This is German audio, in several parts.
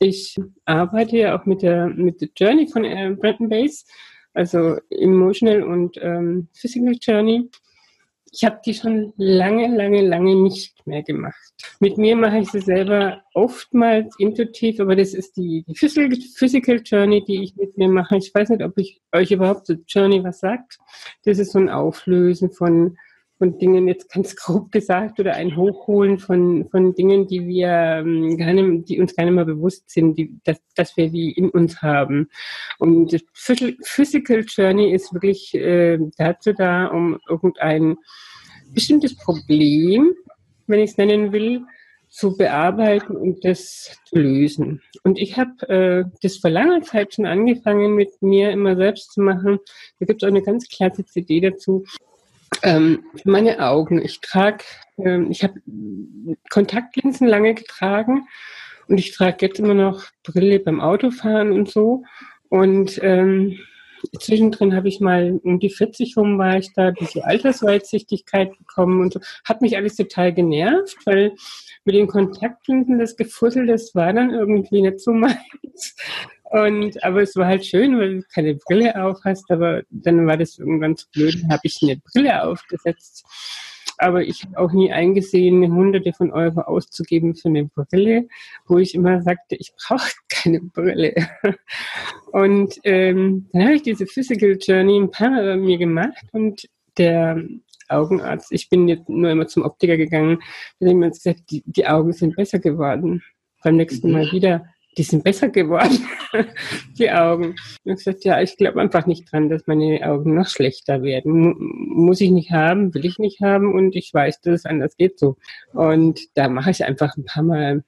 Ich arbeite ja auch mit der, mit der Journey von äh, Brandon Base, also Emotional und ähm, Physical Journey. Ich habe die schon lange, lange, lange nicht mehr gemacht. Mit mir mache ich sie selber oftmals intuitiv, aber das ist die, die Physical, Physical Journey, die ich mit mir mache. Ich weiß nicht, ob ich euch überhaupt so Journey was sagt. Das ist so ein Auflösen von von Dingen jetzt ganz grob gesagt oder ein Hochholen von, von Dingen, die wir ähm, gar nicht, die uns gar nicht mehr bewusst sind, die, dass, dass wir die in uns haben. Und Physical Journey ist wirklich äh, dazu da, um irgendein bestimmtes Problem, wenn ich es nennen will, zu bearbeiten und das zu lösen. Und ich habe äh, das vor langer Zeit schon angefangen, mit mir immer selbst zu machen. Da gibt es auch eine ganz klasse CD dazu. Ähm, meine Augen. Ich trage, ähm, ich habe Kontaktlinsen lange getragen und ich trage jetzt immer noch Brille beim Autofahren und so. Und ähm, zwischendrin habe ich mal um die 40 rum war ich da diese Altersweitsichtigkeit bekommen und so. Hat mich alles total genervt, weil mit den Kontaktlinsen das Gefussel, das war dann irgendwie nicht so meins. Und, aber es war halt schön, weil du keine Brille auf hast, aber dann war das irgendwann zu blöd, habe ich eine Brille aufgesetzt. Aber ich habe auch nie eingesehen, hunderte von Euro auszugeben für eine Brille, wo ich immer sagte, ich brauche keine Brille. Und ähm, dann habe ich diese Physical Journey ein paar Mal bei mir gemacht und der Augenarzt, ich bin jetzt nur immer zum Optiker gegangen, der hat mir gesagt, die, die Augen sind besser geworden. Beim nächsten mhm. Mal wieder die sind besser geworden, die Augen. Und ich gesagt, ja, ich glaube einfach nicht dran, dass meine Augen noch schlechter werden. Muss ich nicht haben, will ich nicht haben und ich weiß, dass es anders geht so. Und da mache ich einfach ein paar Mal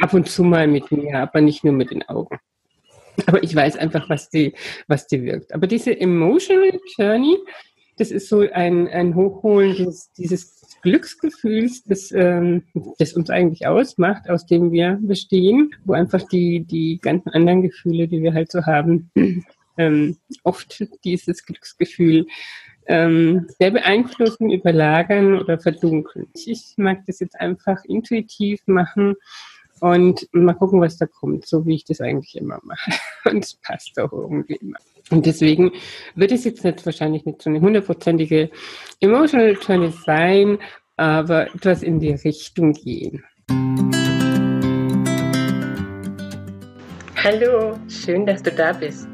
ab und zu mal mit mir, aber nicht nur mit den Augen. Aber ich weiß einfach, was die, was die wirkt. Aber diese Emotional Journey, das ist so ein, ein Hochholen dieses, dieses Glücksgefühls, das, ähm, das uns eigentlich ausmacht, aus dem wir bestehen, wo einfach die, die ganzen anderen Gefühle, die wir halt so haben, ähm, oft dieses Glücksgefühl ähm, sehr beeinflussen, überlagern oder verdunkeln. Ich mag das jetzt einfach intuitiv machen und mal gucken, was da kommt, so wie ich das eigentlich immer mache. Und es passt auch irgendwie immer. Und deswegen wird es jetzt nicht wahrscheinlich nicht so eine hundertprozentige Emotional Journey sein, aber etwas in die Richtung gehen. Hallo, schön, dass du da bist.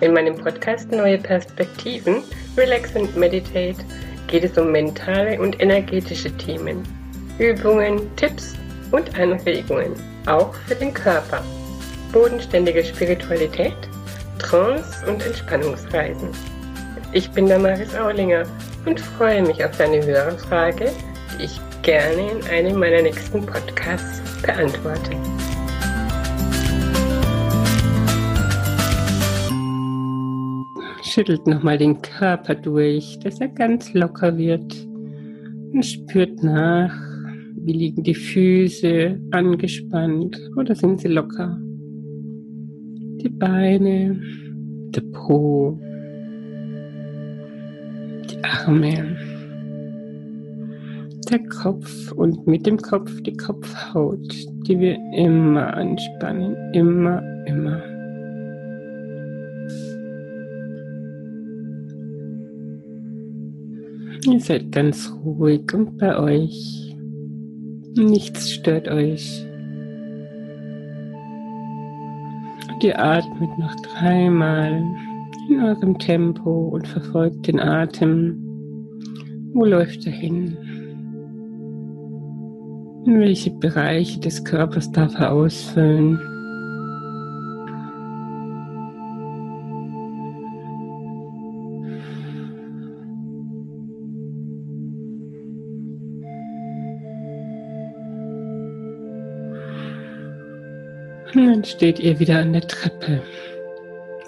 In meinem Podcast Neue Perspektiven, Relax and Meditate geht es um mentale und energetische Themen, Übungen, Tipps und Anregungen, auch für den Körper, bodenständige Spiritualität Trance- und Entspannungsreisen. Ich bin Damaris Aulinger und freue mich auf deine Hörerfrage, die ich gerne in einem meiner nächsten Podcasts beantworte. Schüttelt nochmal den Körper durch, dass er ganz locker wird und spürt nach, wie liegen die Füße angespannt oder sind sie locker die Beine, der Po, die Arme, der Kopf und mit dem Kopf die Kopfhaut, die wir immer anspannen, immer, immer. Ihr seid ganz ruhig und bei euch. Nichts stört euch. Und ihr atmet noch dreimal in eurem Tempo und verfolgt den Atem. Wo läuft er hin? In welche Bereiche des Körpers darf er ausfüllen? Und dann steht ihr wieder an der Treppe.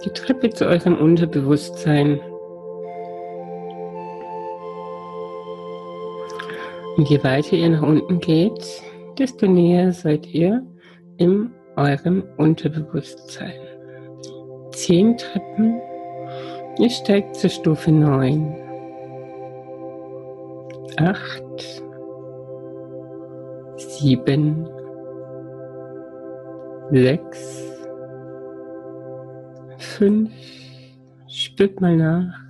Die Treppe zu eurem Unterbewusstsein. Und je weiter ihr nach unten geht, desto näher seid ihr in eurem Unterbewusstsein. Zehn Treppen. Ihr steigt zur Stufe 9. Acht. Sieben sechs, fünf, spürt mal nach.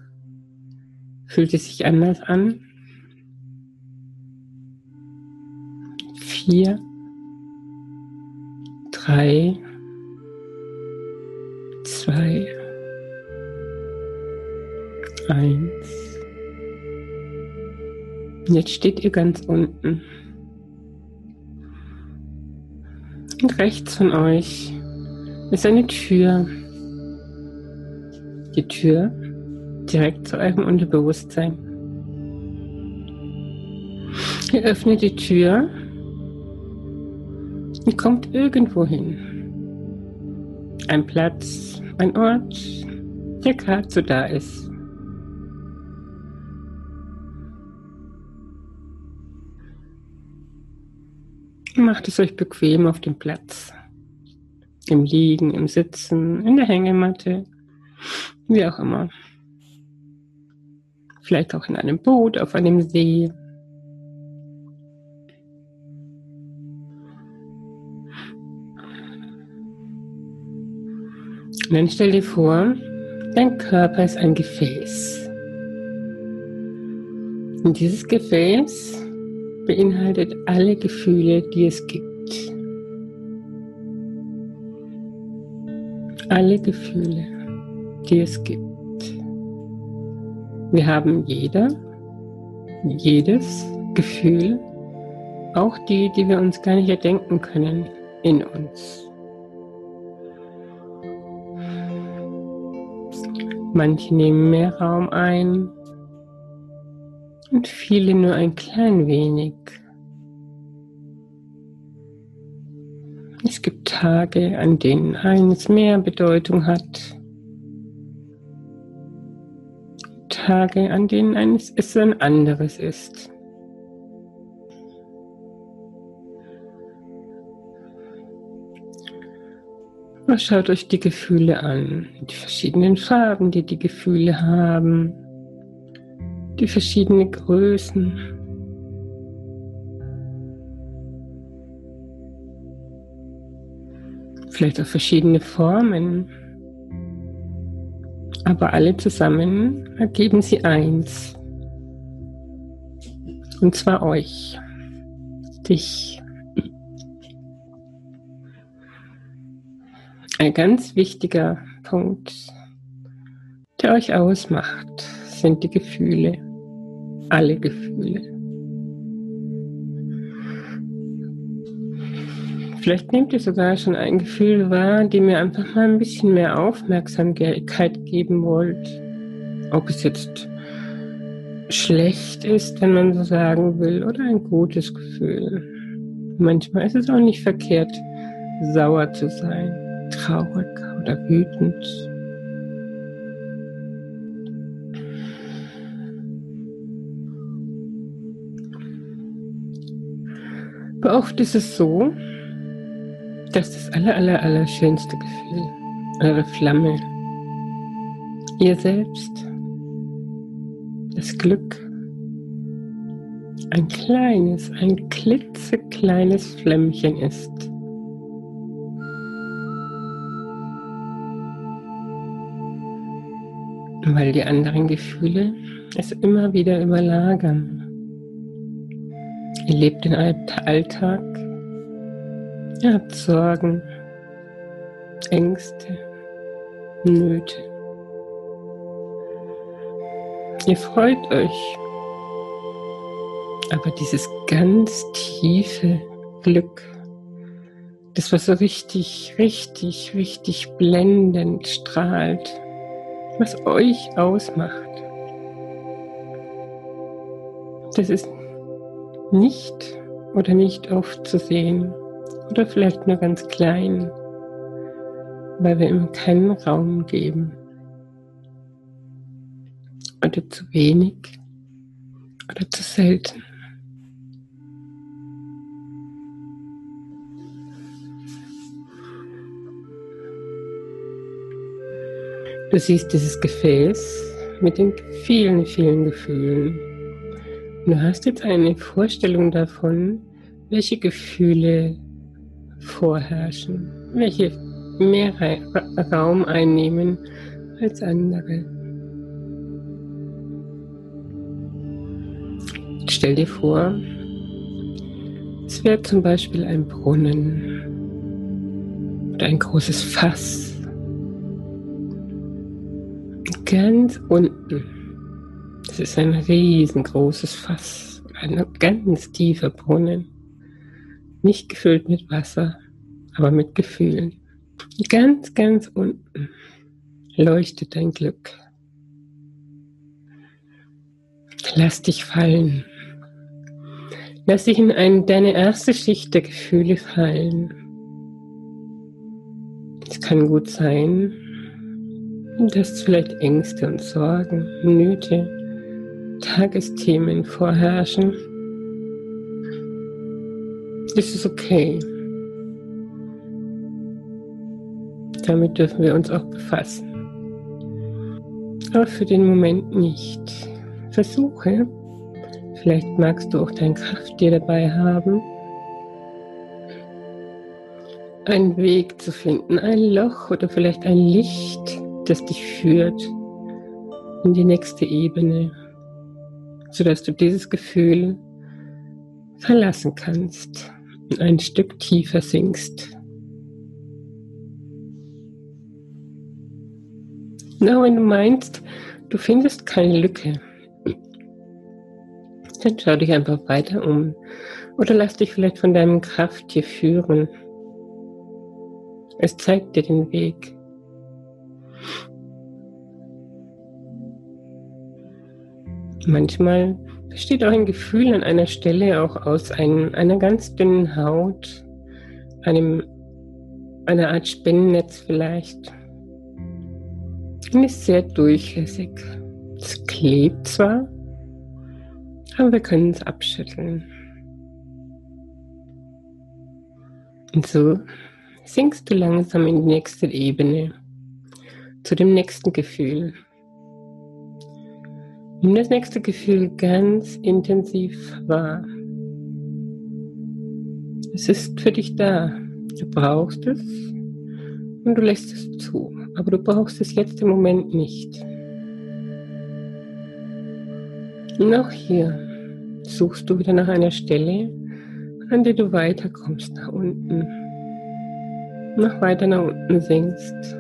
Fühlt es sich anders an? Vier, drei, zwei, eins. Jetzt steht ihr ganz unten. Und rechts von euch ist eine Tür. Die Tür direkt zu eurem Unterbewusstsein. Ihr öffnet die Tür und kommt irgendwo hin. Ein Platz, ein Ort, der gerade so da ist. Macht es euch bequem auf dem Platz. Im Liegen, im Sitzen, in der Hängematte, wie auch immer. Vielleicht auch in einem Boot, auf einem See. Und dann stell dir vor, dein Körper ist ein Gefäß. Und dieses Gefäß beinhaltet alle Gefühle, die es gibt. Alle Gefühle, die es gibt. Wir haben jeder, jedes Gefühl, auch die, die wir uns gar nicht erdenken können, in uns. Manche nehmen mehr Raum ein, und viele nur ein klein wenig. Es gibt Tage, an denen eines mehr Bedeutung hat. Tage, an denen eines es ein anderes ist. Schaut euch die Gefühle an, die verschiedenen Farben, die die Gefühle haben die verschiedenen Größen. Vielleicht auch verschiedene Formen. Aber alle zusammen ergeben sie eins. Und zwar euch, dich. Ein ganz wichtiger Punkt, der euch ausmacht, sind die Gefühle alle Gefühle. Vielleicht nehmt ihr sogar schon ein Gefühl wahr, dem ihr einfach mal ein bisschen mehr Aufmerksamkeit geben wollt. Ob es jetzt schlecht ist, wenn man so sagen will, oder ein gutes Gefühl. Manchmal ist es auch nicht verkehrt, sauer zu sein, traurig oder wütend. Oft ist es so, dass das aller, aller, aller schönste Gefühl, eure Flamme, ihr selbst, das Glück, ein kleines, ein klitzekleines Flämmchen ist. Weil die anderen Gefühle es immer wieder überlagern. Ihr lebt den Alltag. Ihr habt Sorgen, Ängste, Nöte. Ihr freut euch. Aber dieses ganz tiefe Glück, das was so richtig, richtig, richtig blendend strahlt, was euch ausmacht, das ist nicht oder nicht oft zu sehen oder vielleicht nur ganz klein, weil wir ihm keinen Raum geben oder zu wenig oder zu selten. Du siehst dieses Gefäß mit den vielen, vielen Gefühlen Du hast jetzt eine Vorstellung davon, welche Gefühle vorherrschen, welche mehr Raum einnehmen als andere. Stell dir vor, es wäre zum Beispiel ein Brunnen oder ein großes Fass. Ganz unten, ist ein riesengroßes Fass, ein ganz tiefer Brunnen, nicht gefüllt mit Wasser, aber mit Gefühlen. Ganz, ganz unten leuchtet dein Glück. Lass dich fallen. Lass dich in eine, deine erste Schicht der Gefühle fallen. Es kann gut sein, dass vielleicht Ängste und Sorgen, Nöte, Tagesthemen vorherrschen. Ist okay. Damit dürfen wir uns auch befassen. Aber für den Moment nicht. Versuche, vielleicht magst du auch dein Krafttier dabei haben, einen Weg zu finden, ein Loch oder vielleicht ein Licht, das dich führt in die nächste Ebene, sodass du dieses Gefühl verlassen kannst und ein Stück tiefer sinkst. Na, wenn du meinst, du findest keine Lücke, dann schau dich einfach weiter um oder lass dich vielleicht von deinem Krafttier führen. Es zeigt dir den Weg. Manchmal besteht auch ein Gefühl an einer Stelle auch aus einem, einer ganz dünnen Haut, einem, einer Art Spinnennetz vielleicht. Und ist sehr durchlässig. Es klebt zwar, aber wir können es abschütteln. Und so sinkst du langsam in die nächste Ebene, zu dem nächsten Gefühl. Nimm das nächste Gefühl ganz intensiv wahr. Es ist für dich da. Du brauchst es und du lässt es zu. Aber du brauchst es jetzt im Moment nicht. Und auch hier suchst du wieder nach einer Stelle, an der du weiterkommst nach unten. Noch weiter nach unten sinkst.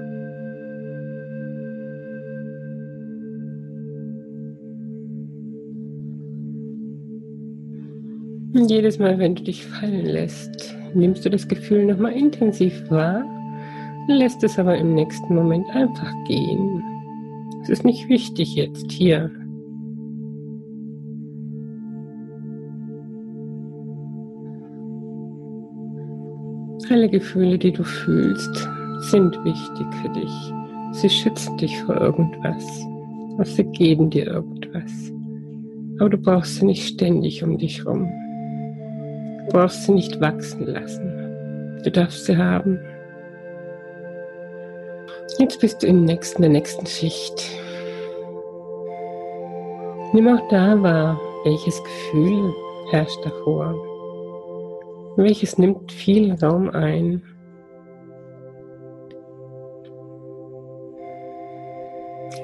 Jedes Mal, wenn du dich fallen lässt, nimmst du das Gefühl nochmal intensiv wahr lässt es aber im nächsten Moment einfach gehen. Es ist nicht wichtig jetzt hier. Alle Gefühle, die du fühlst, sind wichtig für dich. Sie schützen dich vor irgendwas. Sie geben dir irgendwas. Aber du brauchst sie nicht ständig um dich herum. Du brauchst sie nicht wachsen lassen. Du darfst sie haben, Jetzt bist du im nächsten, der nächsten Schicht. Nimm auch da wahr, welches Gefühl herrscht davor. Welches nimmt viel Raum ein.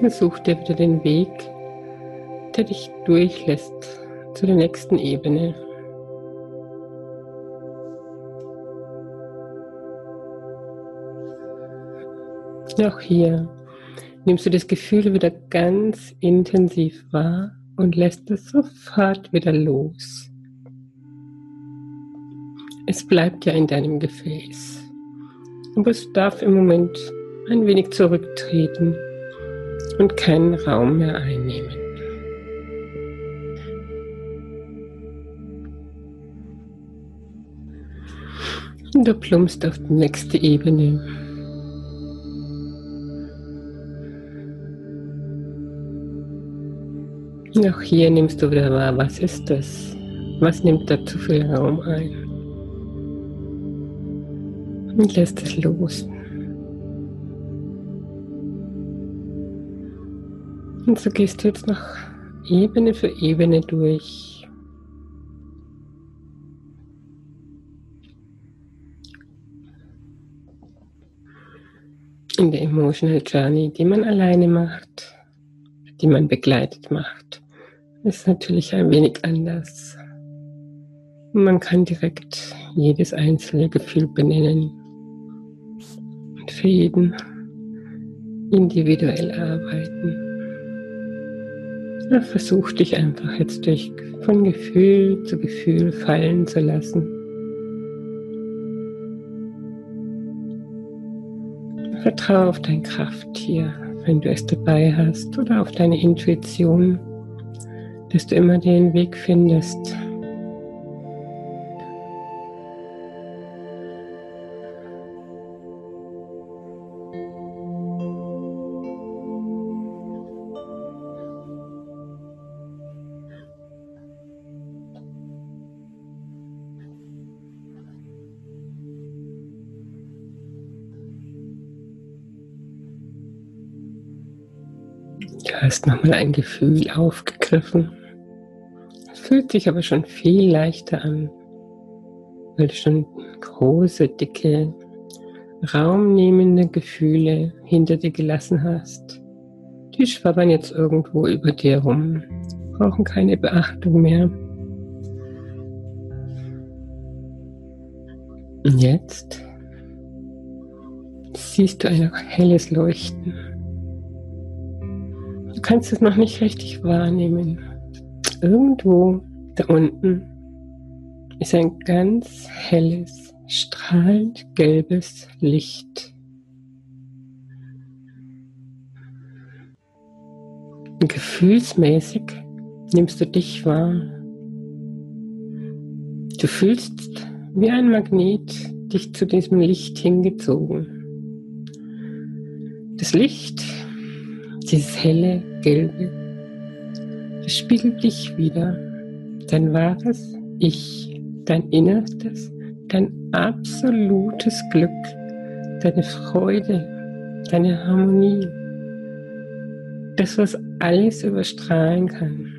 Such dir wieder den Weg, der dich durchlässt zu der nächsten Ebene. Auch hier nimmst du das Gefühl wieder ganz intensiv wahr und lässt es sofort wieder los. Es bleibt ja in deinem Gefäß. Aber es darf im Moment ein wenig zurücktreten und keinen Raum mehr einnehmen. Und du plumpst auf die nächste Ebene. Auch hier nimmst du wieder wahr, was ist das? Was nimmt da zu viel Raum ein? Und lässt es los. Und so gehst du jetzt noch Ebene für Ebene durch. in der Emotional Journey, die man alleine macht, die man begleitet macht, ist natürlich ein wenig anders. Man kann direkt jedes einzelne Gefühl benennen und für jeden individuell arbeiten. Ja, versuch dich einfach jetzt durch von Gefühl zu Gefühl fallen zu lassen. Vertraue auf dein Krafttier, wenn du es dabei hast, oder auf deine Intuition, dass du immer den Weg findest, hast nochmal ein Gefühl aufgegriffen. Es fühlt sich aber schon viel leichter an, weil du schon große, dicke, raumnehmende Gefühle hinter dir gelassen hast. Die schwabbern jetzt irgendwo über dir rum, brauchen keine Beachtung mehr. Und jetzt siehst du ein helles Leuchten. Du kannst es noch nicht richtig wahrnehmen. Irgendwo da unten ist ein ganz helles, strahlend gelbes Licht. Gefühlsmäßig nimmst du dich wahr. Du fühlst wie ein Magnet dich zu diesem Licht hingezogen. Das Licht dieses helle Gelbe, das spiegelt dich wieder, dein wahres Ich, dein Innerstes, dein absolutes Glück, deine Freude, deine Harmonie, das, was alles überstrahlen kann.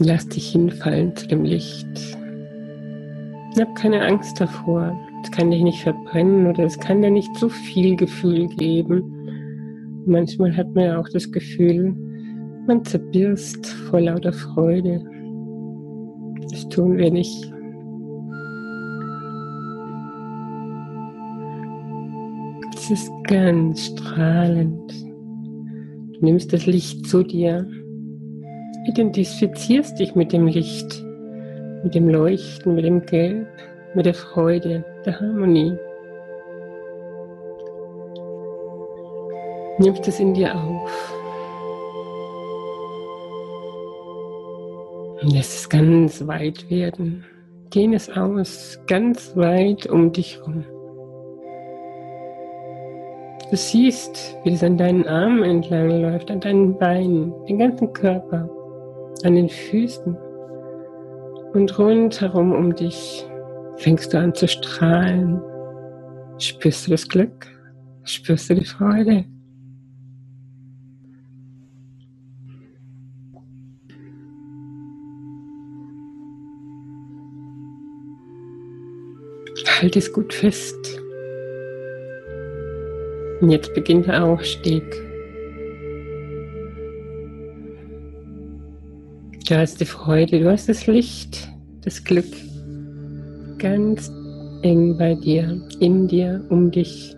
Lass dich hinfallen zu dem Licht. Hab keine Angst davor. Es kann dich nicht verbrennen oder es kann dir nicht so viel Gefühl geben. Manchmal hat man ja auch das Gefühl, man zerbirst vor lauter Freude. Das tun wir nicht. Es ist ganz strahlend. Du nimmst das Licht zu dir, identifizierst dich mit dem Licht, mit dem Leuchten, mit dem Gelb, mit der Freude, der Harmonie. Nimmst es in dir auf. Lässt es ganz weit werden. Dehn es aus, ganz weit um dich herum. Du siehst, wie es an deinen Armen entlang läuft, an deinen Beinen, den ganzen Körper, an den Füßen und rundherum um dich fängst du an zu strahlen. Spürst du das Glück? Spürst du die Freude? Halt es gut fest. Und jetzt beginnt der Aufstieg. Du hast die Freude, du hast das Licht, das Glück ganz eng bei dir, in dir, um dich.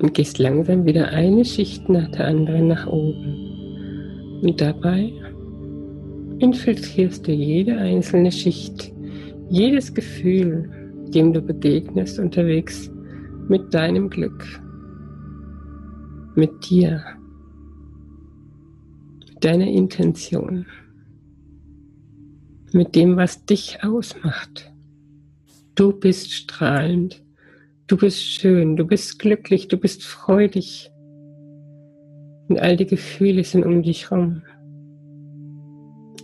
Und gehst langsam wieder eine Schicht nach der anderen nach oben. Und dabei infiltrierst du jede einzelne Schicht, jedes Gefühl, dem du begegnest unterwegs, mit deinem Glück, mit dir, mit deiner Intention mit dem, was dich ausmacht. Du bist strahlend, du bist schön, du bist glücklich, du bist freudig. Und all die Gefühle sind um dich herum.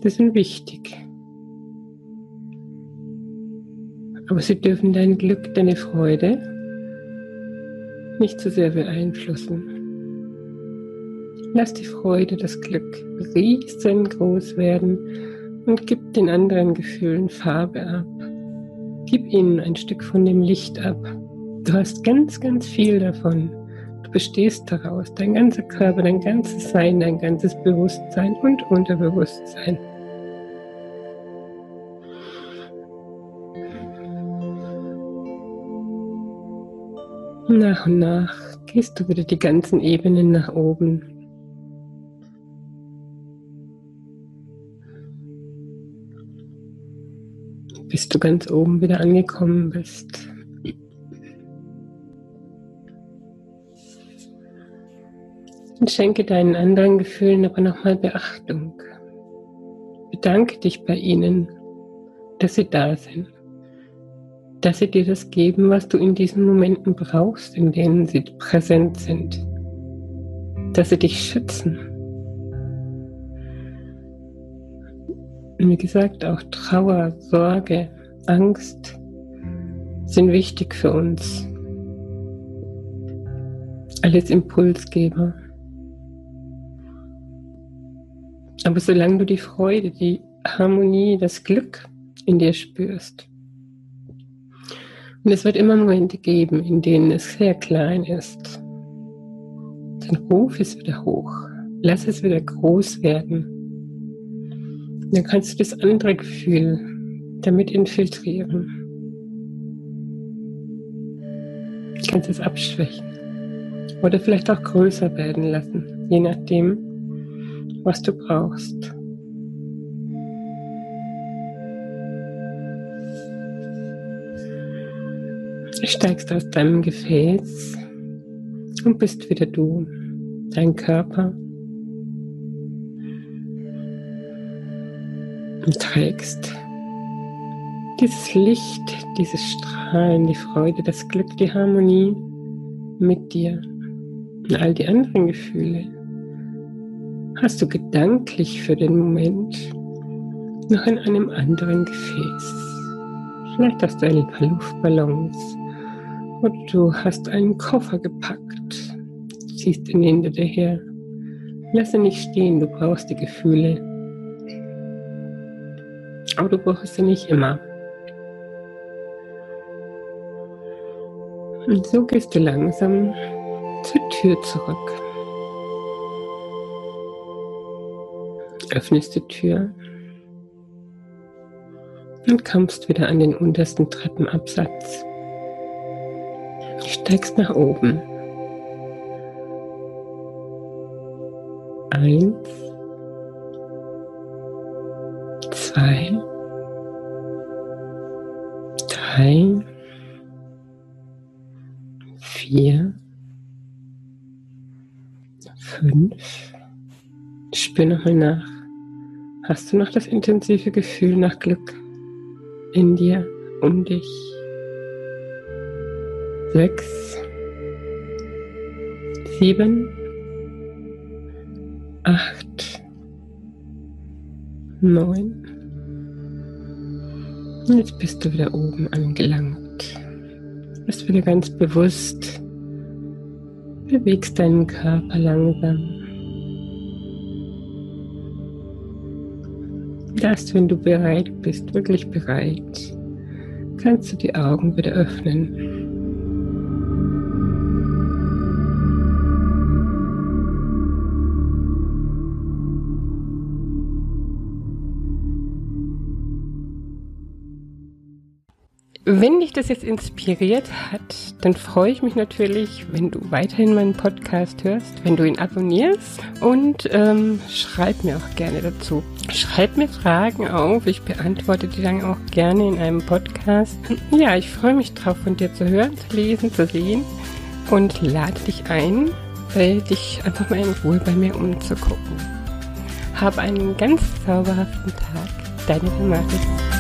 Das sind wichtig. Aber sie dürfen dein Glück, deine Freude nicht zu sehr beeinflussen. Lass die Freude, das Glück riesengroß werden und gib den anderen Gefühlen Farbe ab. Gib ihnen ein Stück von dem Licht ab. Du hast ganz, ganz viel davon. Du bestehst daraus, dein ganzer Körper, dein ganzes Sein, dein ganzes Bewusstsein und Unterbewusstsein. Nach und nach gehst du wieder die ganzen Ebenen nach oben. Bis du ganz oben wieder angekommen bist. Und schenke deinen anderen Gefühlen aber nochmal Beachtung. Bedanke dich bei ihnen, dass sie da sind dass sie dir das geben, was du in diesen Momenten brauchst, in denen sie präsent sind. Dass sie dich schützen. Wie gesagt, auch Trauer, Sorge, Angst sind wichtig für uns. Alles Impulsgeber. Aber solange du die Freude, die Harmonie, das Glück in dir spürst, und es wird immer Momente geben, in denen es sehr klein ist. Dann ruf es wieder hoch. Lass es wieder groß werden. Dann kannst du das andere Gefühl damit infiltrieren. Du kannst es abschwächen. Oder vielleicht auch größer werden lassen, je nachdem, was du brauchst. steigst aus deinem Gefäß und bist wieder du, dein Körper. Und trägst dieses Licht, dieses Strahlen, die Freude, das Glück, die Harmonie mit dir. Und all die anderen Gefühle hast du gedanklich für den Moment noch in einem anderen Gefäß. Vielleicht hast du ein paar Luftballons und du hast einen Koffer gepackt, ziehst ihn hinter dir her. Lass ihn nicht stehen, du brauchst die Gefühle. Aber du brauchst sie nicht immer. Und so gehst du langsam zur Tür zurück. Öffnest die Tür und kommst wieder an den untersten Treppenabsatz steigst nach oben. Eins, zwei, drei, vier, fünf. Spür nochmal nach. Hast du noch das intensive Gefühl nach Glück in dir, um dich? sechs, sieben, acht, neun. Und jetzt bist du wieder oben angelangt. Bist wieder ganz bewusst. Bewegst deinen Körper langsam. Erst wenn du bereit bist, wirklich bereit, kannst du die Augen wieder öffnen. Wenn dich das jetzt inspiriert hat, dann freue ich mich natürlich, wenn du weiterhin meinen Podcast hörst, wenn du ihn abonnierst und ähm, schreib mir auch gerne dazu. Schreib mir Fragen auf, ich beantworte die dann auch gerne in einem Podcast. Ja, ich freue mich drauf, von dir zu hören, zu lesen, zu sehen und lade dich ein, dich einfach mal in Ruhe bei mir umzugucken. Hab einen ganz zauberhaften Tag. Deine Damaris.